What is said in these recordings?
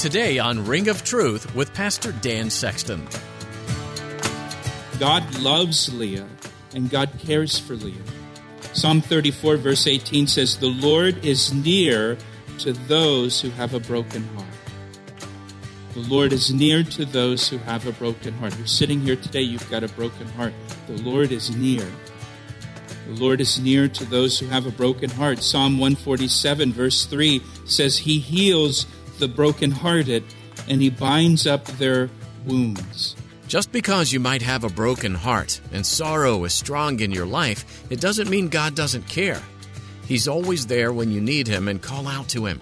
Today on Ring of Truth with Pastor Dan Sexton. God loves Leah and God cares for Leah. Psalm 34, verse 18 says, The Lord is near to those who have a broken heart. The Lord is near to those who have a broken heart. You're sitting here today, you've got a broken heart. The Lord is near. The Lord is near to those who have a broken heart. Psalm 147, verse 3 says, He heals the brokenhearted and He binds up their wounds. Just because you might have a broken heart and sorrow is strong in your life, it doesn't mean God doesn't care. He's always there when you need Him and call out to Him.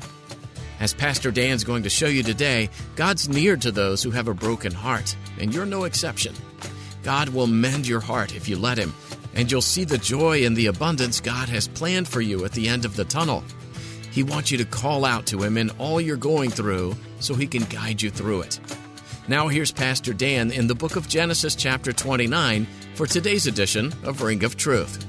As Pastor Dan's going to show you today, God's near to those who have a broken heart, and you're no exception. God will mend your heart if you let Him, and you'll see the joy and the abundance God has planned for you at the end of the tunnel. He wants you to call out to Him in all you're going through so He can guide you through it. Now, here's Pastor Dan in the book of Genesis, chapter 29, for today's edition of Ring of Truth.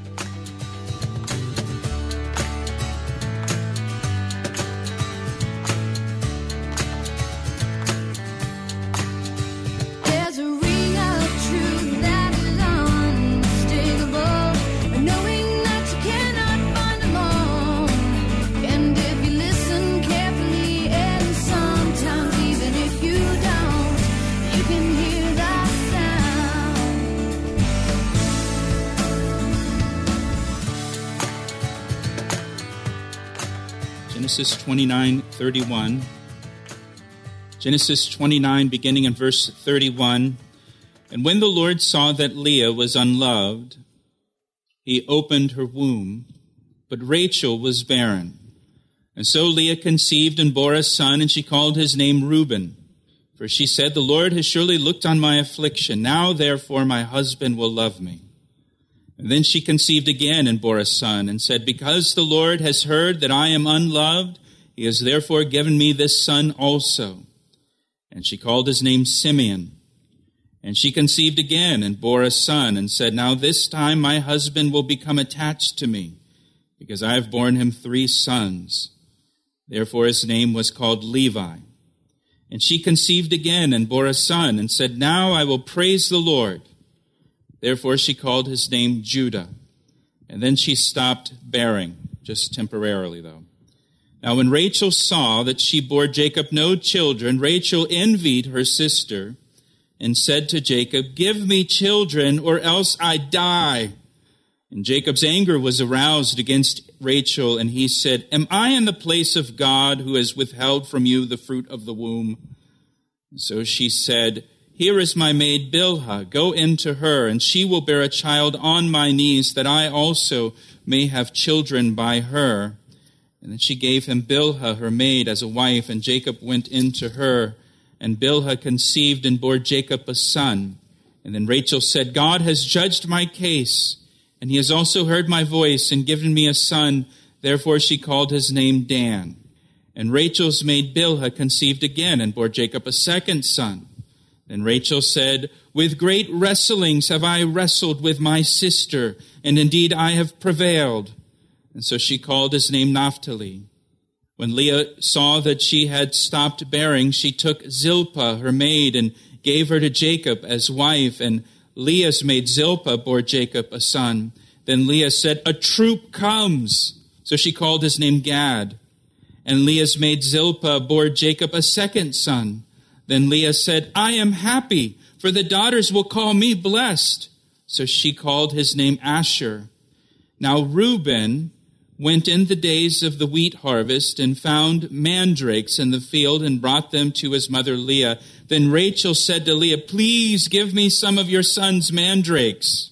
Genesis 29 31. Genesis 29, beginning in verse 31. And when the Lord saw that Leah was unloved, he opened her womb, but Rachel was barren. And so Leah conceived and bore a son, and she called his name Reuben. For she said, The Lord has surely looked on my affliction. Now, therefore, my husband will love me. And then she conceived again and bore a son, and said, Because the Lord has heard that I am unloved, he has therefore given me this son also. And she called his name Simeon. And she conceived again and bore a son, and said, Now this time my husband will become attached to me, because I have borne him three sons. Therefore his name was called Levi. And she conceived again and bore a son, and said, Now I will praise the Lord. Therefore she called his name Judah. And then she stopped bearing, just temporarily though. Now when Rachel saw that she bore Jacob no children, Rachel envied her sister and said to Jacob, Give me children or else I die. And Jacob's anger was aroused against Rachel, and he said, Am I in the place of God who has withheld from you the fruit of the womb? So she said, here is my maid Bilhah. Go in to her, and she will bear a child on my knees, that I also may have children by her. And then she gave him Bilhah, her maid, as a wife, and Jacob went in to her. And Bilhah conceived and bore Jacob a son. And then Rachel said, God has judged my case, and he has also heard my voice and given me a son. Therefore she called his name Dan. And Rachel's maid Bilhah conceived again and bore Jacob a second son. Then Rachel said, With great wrestlings have I wrestled with my sister, and indeed I have prevailed. And so she called his name Naphtali. When Leah saw that she had stopped bearing, she took Zilpah, her maid, and gave her to Jacob as wife, and Leah's maid Zilpah bore Jacob a son. Then Leah said, A troop comes. So she called his name Gad. And Leah's maid Zilpah bore Jacob a second son. Then Leah said, I am happy, for the daughters will call me blessed. So she called his name Asher. Now Reuben went in the days of the wheat harvest and found mandrakes in the field and brought them to his mother Leah. Then Rachel said to Leah, Please give me some of your son's mandrakes.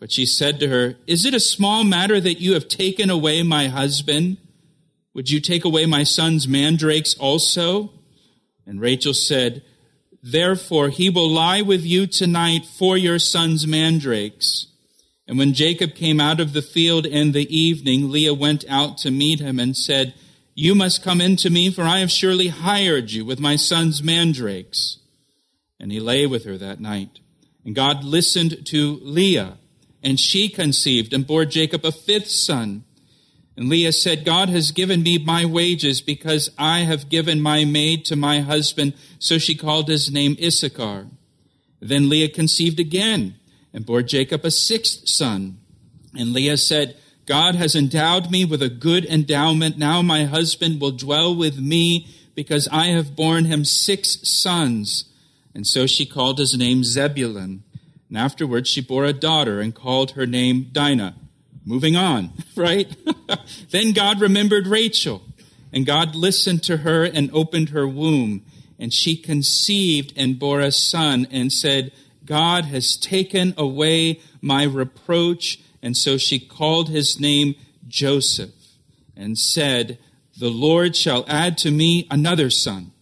But she said to her, Is it a small matter that you have taken away my husband? Would you take away my son's mandrakes also? And Rachel said, Therefore he will lie with you tonight for your son's mandrakes. And when Jacob came out of the field in the evening, Leah went out to meet him and said, You must come in to me, for I have surely hired you with my son's mandrakes. And he lay with her that night. And God listened to Leah, and she conceived and bore Jacob a fifth son. And Leah said, God has given me my wages because I have given my maid to my husband. So she called his name Issachar. Then Leah conceived again and bore Jacob a sixth son. And Leah said, God has endowed me with a good endowment. Now my husband will dwell with me because I have borne him six sons. And so she called his name Zebulun. And afterwards she bore a daughter and called her name Dinah. Moving on, right? then God remembered Rachel, and God listened to her and opened her womb, and she conceived and bore a son and said, God has taken away my reproach. And so she called his name Joseph and said, The Lord shall add to me another son.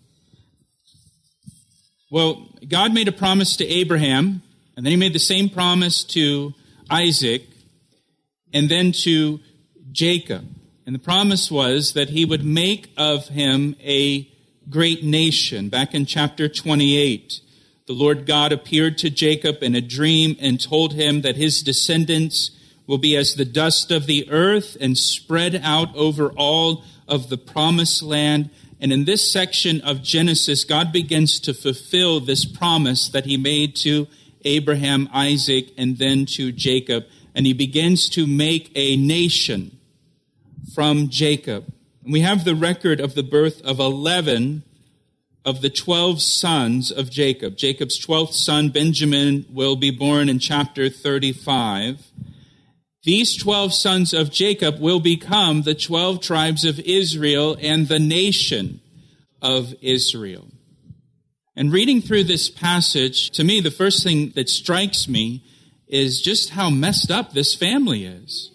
Well, God made a promise to Abraham, and then he made the same promise to Isaac, and then to Jacob. And the promise was that he would make of him a great nation. Back in chapter 28, the Lord God appeared to Jacob in a dream and told him that his descendants will be as the dust of the earth and spread out over all of the promised land. And in this section of Genesis, God begins to fulfill this promise that he made to Abraham, Isaac, and then to Jacob and he begins to make a nation from Jacob. And we have the record of the birth of 11 of the 12 sons of Jacob. Jacob's 12th son, Benjamin, will be born in chapter 35. These 12 sons of Jacob will become the 12 tribes of Israel and the nation of Israel. And reading through this passage, to me, the first thing that strikes me is just how messed up this family is.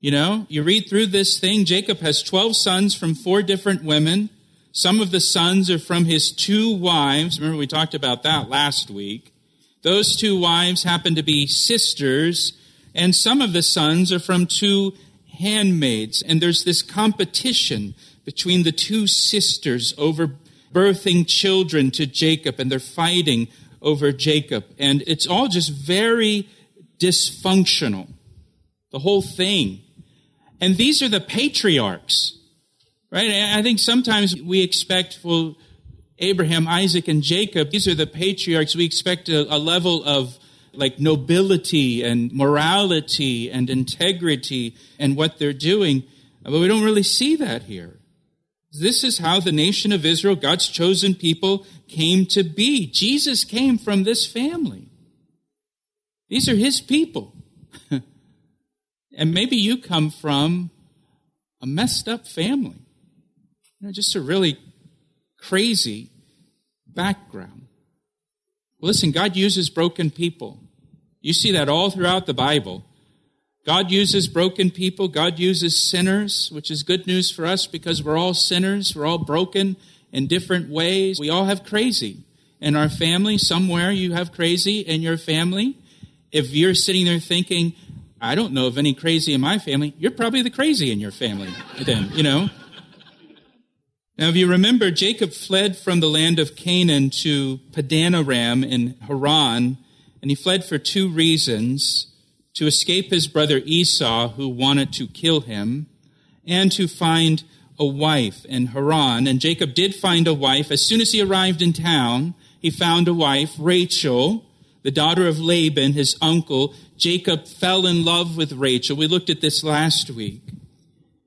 You know, you read through this thing, Jacob has 12 sons from four different women. Some of the sons are from his two wives. Remember, we talked about that last week. Those two wives happen to be sisters, and some of the sons are from two handmaids. And there's this competition between the two sisters over birthing children to Jacob, and they're fighting over Jacob. And it's all just very dysfunctional, the whole thing. And these are the patriarchs, right? I think sometimes we expect, well, Abraham, Isaac, and Jacob, these are the patriarchs. We expect a, a level of like nobility and morality and integrity and what they're doing. But we don't really see that here. This is how the nation of Israel, God's chosen people, came to be. Jesus came from this family. These are his people. and maybe you come from a messed up family. You know, just a really crazy background. listen, God uses broken people. You see that all throughout the Bible. God uses broken people. God uses sinners, which is good news for us because we're all sinners. We're all broken in different ways. We all have crazy in our family. Somewhere you have crazy in your family. If you're sitting there thinking, I don't know of any crazy in my family, you're probably the crazy in your family then, you know. Now, if you remember, Jacob fled from the land of Canaan to Padanaram in Haran, and he fled for two reasons to escape his brother Esau, who wanted to kill him, and to find a wife in Haran. And Jacob did find a wife. As soon as he arrived in town, he found a wife, Rachel, the daughter of Laban, his uncle. Jacob fell in love with Rachel. We looked at this last week.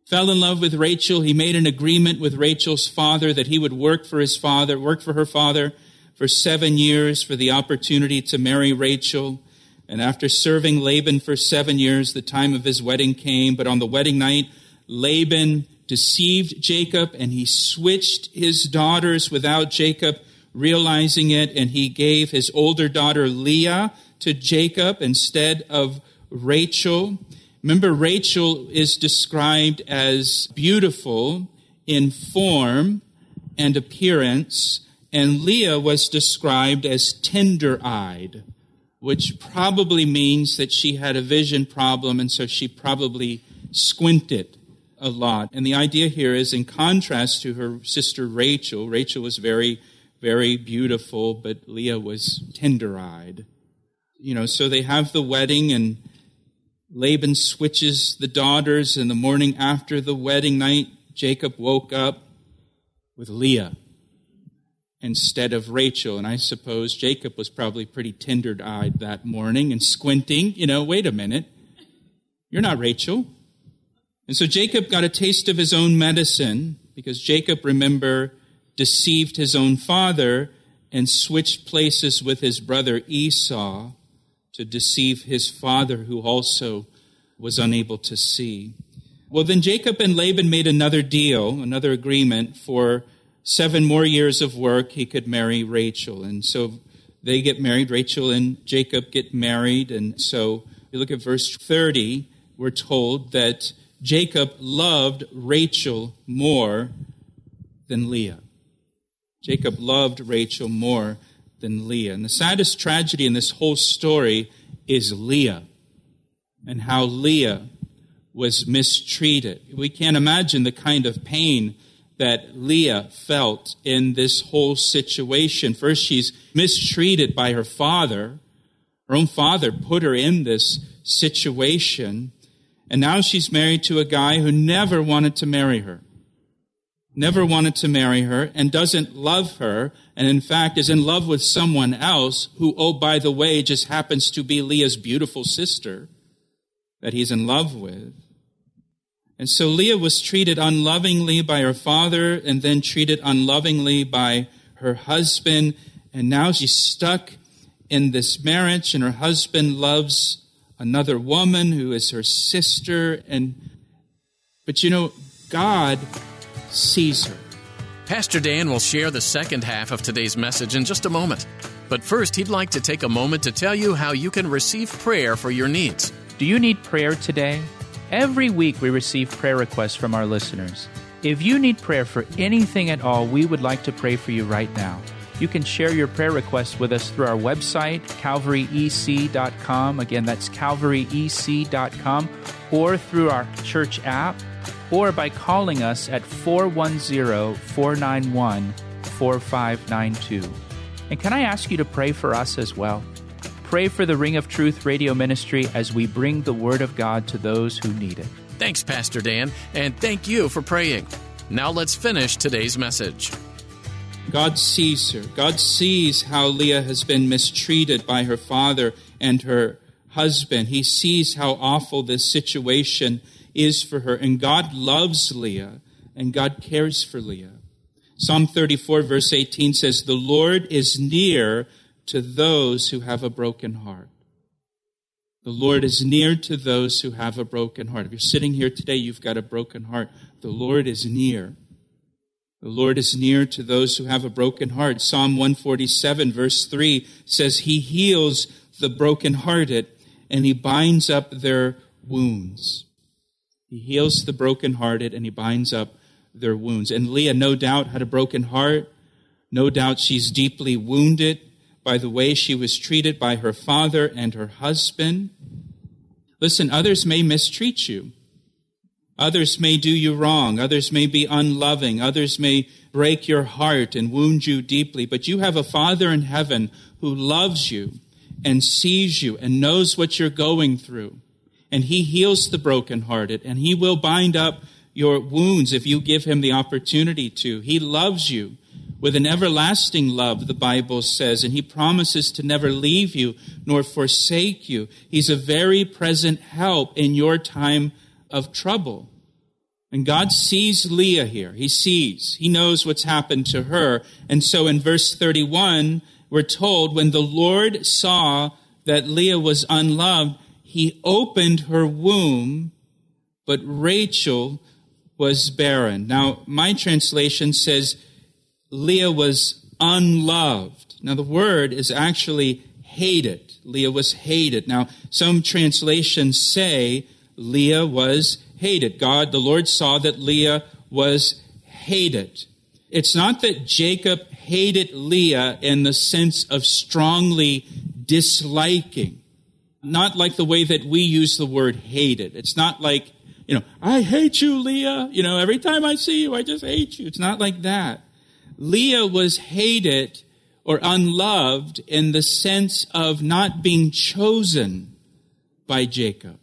Fell in love with Rachel. He made an agreement with Rachel's father that he would work for his father, work for her father for seven years for the opportunity to marry Rachel. And after serving Laban for seven years, the time of his wedding came. But on the wedding night, Laban deceived Jacob and he switched his daughters without Jacob realizing it. And he gave his older daughter Leah to Jacob instead of Rachel. Remember, Rachel is described as beautiful in form and appearance, and Leah was described as tender eyed, which probably means that she had a vision problem, and so she probably squinted a lot. And the idea here is in contrast to her sister Rachel. Rachel was very, very beautiful, but Leah was tender eyed. You know, so they have the wedding and Laban switches the daughters, and the morning after the wedding night, Jacob woke up with Leah instead of Rachel. And I suppose Jacob was probably pretty tender eyed that morning and squinting, you know, wait a minute, you're not Rachel. And so Jacob got a taste of his own medicine because Jacob, remember, deceived his own father and switched places with his brother Esau to deceive his father, who also was unable to see. Well, then Jacob and Laban made another deal, another agreement for seven more years of work. He could marry Rachel. And so they get married. Rachel and Jacob get married. And so you look at verse 30, we're told that Jacob loved Rachel more than Leah. Jacob loved Rachel more than Leah. And the saddest tragedy in this whole story is Leah and how Leah was mistreated. We can't imagine the kind of pain that Leah felt in this whole situation. First, she's mistreated by her father. Her own father put her in this situation. And now she's married to a guy who never wanted to marry her never wanted to marry her and doesn't love her, and in fact is in love with someone else who, oh, by the way, just happens to be Leah's beautiful sister that he's in love with. And so Leah was treated unlovingly by her father and then treated unlovingly by her husband. And now she's stuck in this marriage and her husband loves another woman who is her sister. And, but you know, God sees her. Pastor Dan will share the second half of today's message in just a moment. But first, he'd like to take a moment to tell you how you can receive prayer for your needs. Do you need prayer today? Every week we receive prayer requests from our listeners. If you need prayer for anything at all, we would like to pray for you right now. You can share your prayer requests with us through our website, calvaryec.com. Again, that's calvaryec.com, or through our church app or by calling us at 410 491 4592. And can I ask you to pray for us as well? Pray for the Ring of Truth radio ministry as we bring the Word of God to those who need it. Thanks, Pastor Dan, and thank you for praying. Now let's finish today's message. God sees her. God sees how Leah has been mistreated by her father and her husband. He sees how awful this situation is for her. And God loves Leah and God cares for Leah. Psalm 34 verse 18 says, The Lord is near to those who have a broken heart. The Lord is near to those who have a broken heart. If you're sitting here today, you've got a broken heart. The Lord is near. The Lord is near to those who have a broken heart. Psalm 147 verse 3 says, He heals the brokenhearted and He binds up their wounds. He heals the brokenhearted and he binds up their wounds. And Leah, no doubt, had a broken heart. No doubt she's deeply wounded by the way she was treated by her father and her husband. Listen, others may mistreat you. Others may do you wrong. Others may be unloving. Others may break your heart and wound you deeply. But you have a Father in heaven who loves you and sees you and knows what you're going through and he heals the brokenhearted, and he will bind up your wounds if you give him the opportunity to. He loves you with an everlasting love, the Bible says, and he promises to never leave you nor forsake you. He's a very present help in your time of trouble. And God sees Leah here. He sees. He knows what's happened to her. And so in verse 31, we're told when the Lord saw that Leah was unloved, he opened her womb, but Rachel was barren. Now, my translation says Leah was unloved. Now, the word is actually hated. Leah was hated. Now, some translations say Leah was hated. God, the Lord saw that Leah was hated. It's not that Jacob hated Leah in the sense of strongly disliking. Not like the way that we use the word hated. It's not like, you know, I hate you, Leah. You know, every time I see you, I just hate you. It's not like that. Leah was hated or unloved in the sense of not being chosen by Jacob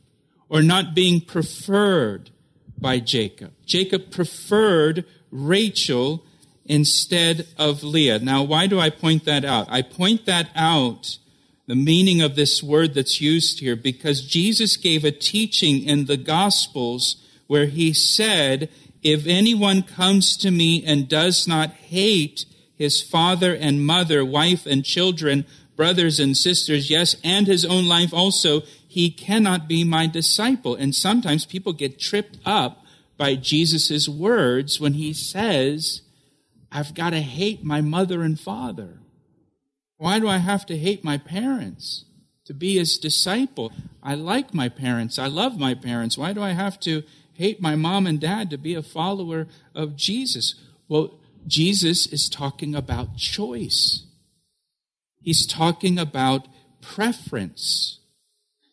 or not being preferred by Jacob. Jacob preferred Rachel instead of Leah. Now, why do I point that out? I point that out, the meaning of this word that's used here, because Jesus gave a teaching in the Gospels where he said, If anyone comes to me and does not hate his father and mother, wife and children, brothers and sisters, yes, and his own life also, he cannot be my disciple. And sometimes people get tripped up by Jesus' words when he says, I've got to hate my mother and father. Why do I have to hate my parents to be his disciple? I like my parents. I love my parents. Why do I have to hate my mom and dad to be a follower of Jesus? Well, Jesus is talking about choice. He's talking about preference.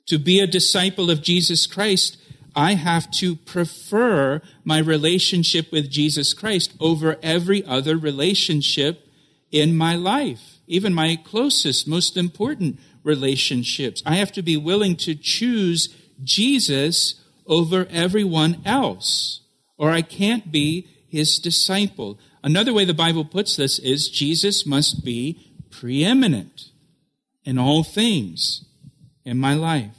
To be a disciple of Jesus Christ, I have to prefer my relationship with Jesus Christ over every other relationship in my life, even my closest, most important relationships. I have to be willing to choose Jesus over everyone else, or I can't be his disciple. Another way the Bible puts this is Jesus must be preeminent in all things in my life.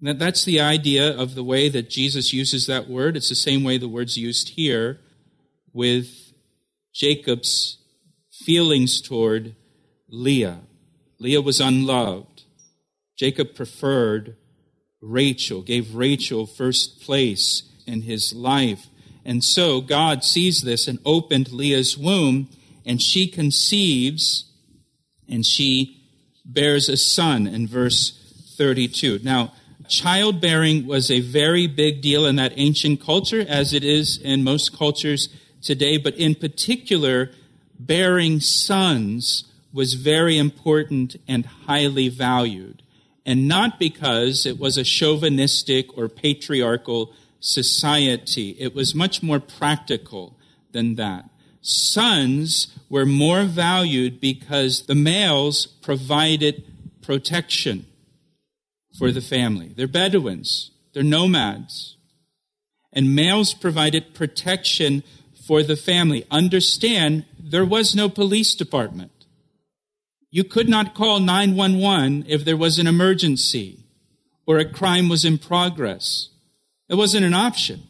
That, that's the idea of the way that Jesus uses that word. It's the same way the word's used here with Jacob's feelings toward Leah. Leah was unloved. Jacob preferred Rachel, gave Rachel first place in his life. And so God sees this and opened Leah's womb, and she conceives and she bears a son in verse 32. Now, childbearing was a very big deal in that ancient culture, as it is in most cultures today, but in particular, bearing sons was very important and highly valued. And not because it was a chauvinistic or patriarchal society. It was much more practical than that. Sons were more valued because the males provided protection for the family. They're Bedouins, they're nomads. And males provided protection for the family. Understand, there was no police department. You could not call 911 if there was an emergency or a crime was in progress. It wasn't an option.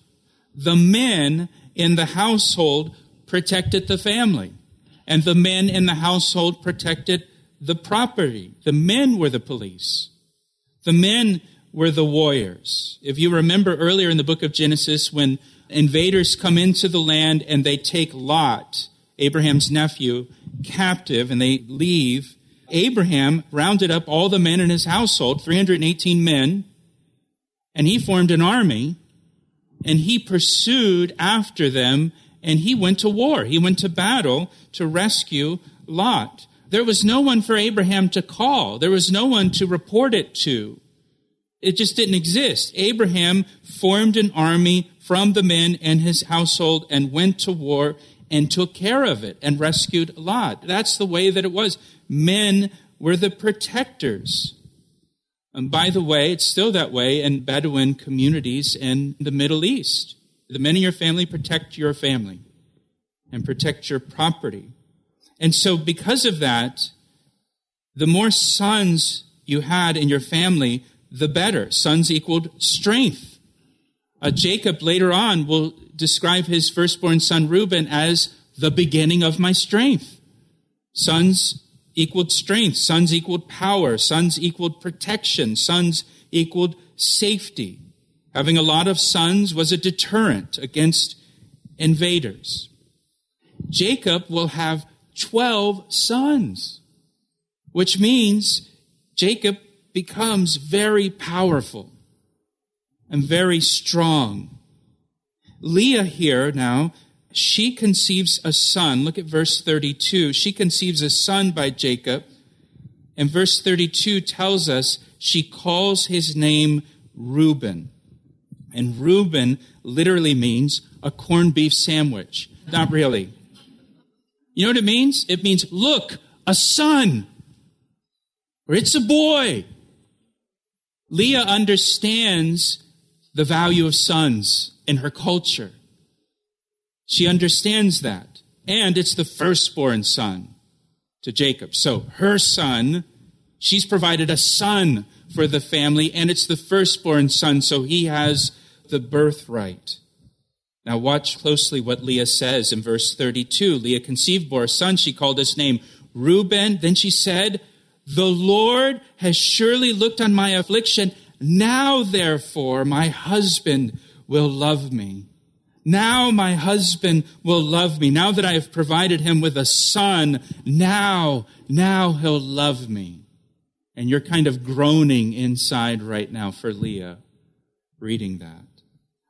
The men in the household protected the family, and the men in the household protected the property. The men were the police. The men were the warriors. If you remember earlier in the book of Genesis, when invaders come into the land and they take Lot, Abraham's nephew, captive and they leave, Abraham rounded up all the men in his household, 318 men, and he formed an army and he pursued after them and he went to war. He went to battle to rescue Lot. There was no one for Abraham to call. There was no one to report it to. It just didn't exist. Abraham formed an army from the men and his household and went to war and took care of it and rescued Lot. That's the way that it was. Men were the protectors and by the way, it's still that way in Bedouin communities in the Middle East. The men in your family protect your family and protect your property. And so, because of that, the more sons you had in your family, the better. Sons equaled strength. Uh, Jacob later on will describe his firstborn son Reuben as the beginning of my strength. Sons equaled strength, sons equaled power, sons equaled protection, sons equaled safety. Having a lot of sons was a deterrent against invaders. Jacob will have 12 sons, which means Jacob becomes very powerful. and very strong. Leah here now, she conceives a son. Look at verse 32. She conceives a son by Jacob. And verse 32 tells us she calls his name Reuben. And Reuben literally means a corned beef sandwich. Not really. You know what it means? It means, look, a son. Or it's a boy. Leah understands the value of sons in her culture. She understands that. And it's the firstborn son to Jacob. So her son, she's provided a son for the family, and it's the firstborn son, so he has the birthright. Now watch closely what Leah says in verse 32. Leah conceived, bore a son. She called his name Reuben. Then she said, The Lord has surely looked on my affliction. Now, therefore, my husband will love me. Now my husband will love me. Now that I have provided him with a son, now, now he'll love me. And you're kind of groaning inside right now for Leah reading that.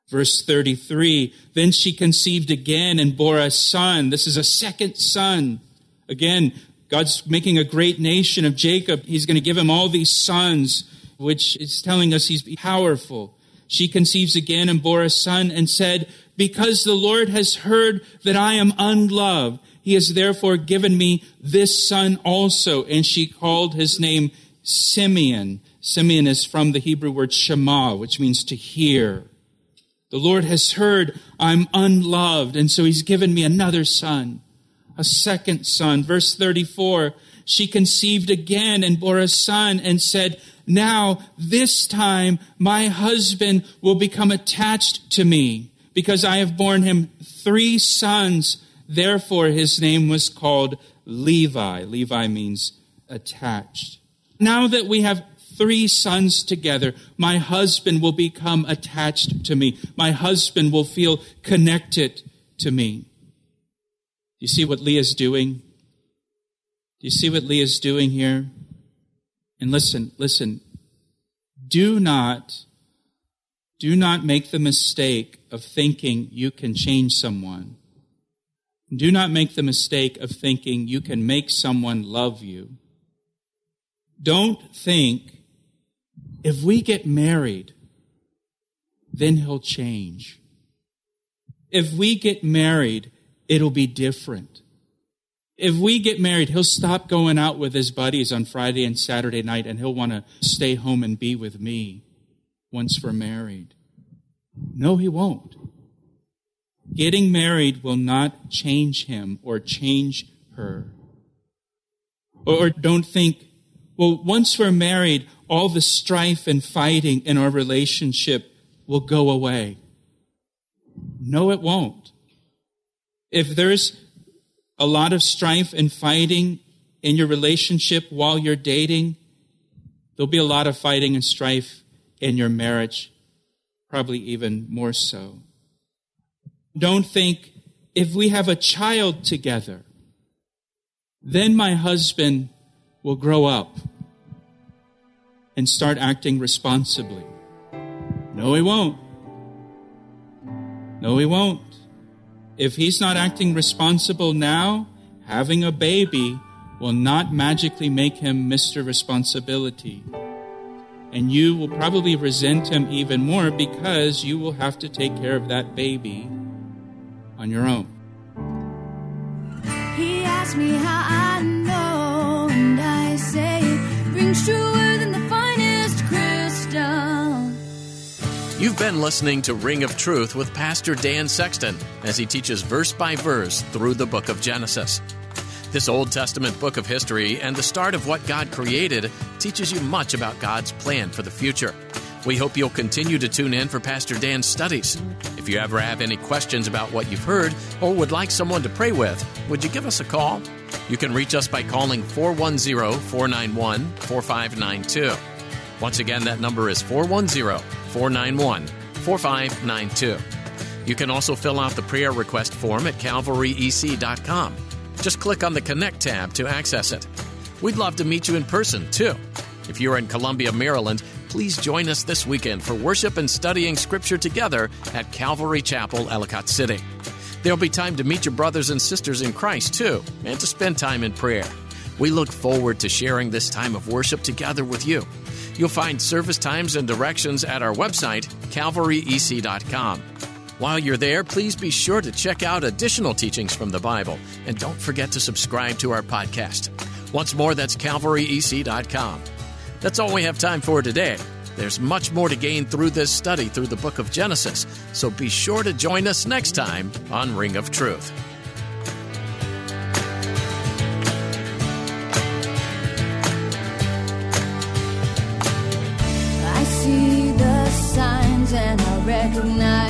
Verse 33, then she conceived again and bore a son. This is a second son. Again, God's making a great nation of Jacob. He's going to give him all these sons, which is telling us he's powerful. She conceives again and bore a son and said, because the Lord has heard that I am unloved, he has therefore given me this son also. And she called his name Simeon. Simeon is from the Hebrew word Shema, which means to hear. The Lord has heard I'm unloved, and so he's given me another son, a second son. Verse 34, she conceived again and bore a son and said, now this time my husband will become attached to me because I have borne him three sons. Therefore his name was called Levi. Levi means attached. Now that we have three sons together, my husband will become attached to me. My husband will feel connected to me. Do you see what Leah's doing? Do you see what Leah's doing here? And listen, listen. Do not, do not make the mistake of thinking you can change someone. Do not make the mistake of thinking you can make someone love you. Don't think if we get married, then he'll change. If we get married, it'll be different. If we get married, he'll stop going out with his buddies on Friday and Saturday night and he'll want to stay home and be with me once we're married. No, he won't. Getting married will not change him or change her. Or, don't think, well, once we're married, all the strife and fighting in our relationship will go away. No, it won't. If there's a lot of strife and fighting in your relationship while you're dating, there'll be a lot of fighting and strife in your marriage, probably even more so. Don't think if we have a child together, then my husband will grow up and start acting responsibly. No, he won't. No, he won't. If he's not acting responsible now, having a baby will not magically make him Mr. Responsibility. And you will probably resent him even more because you will have to take care of that baby on your own. He asked me how I truer than the You've been listening to Ring of Truth with Pastor Dan Sexton as he teaches verse by verse through the book of Genesis. This Old Testament book of history and the start of what God created teaches you much about God's plan for the future. We hope you'll continue to tune in for Pastor Dan's studies. If you ever have any questions about what you've heard or would like someone to pray with, would you give us a call? You can reach us by calling 410 491 4592. Once again, that number is 410 491 4592. You can also fill out the prayer request form at calvaryec.com. Just click on the Connect tab to access it. We'd love to meet you in person, too. If you're in Columbia, Maryland, please join us this weekend for worship and studying Scripture together at Calvary Chapel, Ellicott City. There'll be time to meet your brothers and sisters in Christ, too, and to spend time in prayer. We look forward to sharing this time of worship together with you. You'll find service times and directions at our website, calvaryec.com. While you're there, please be sure to check out additional teachings from the Bible and don't forget to subscribe to our podcast. Once more, that's calvaryec.com. That's all we have time for today. There's much more to gain through this study through the book of Genesis, so be sure to join us next time on Ring of Truth. I see the signs and I recognize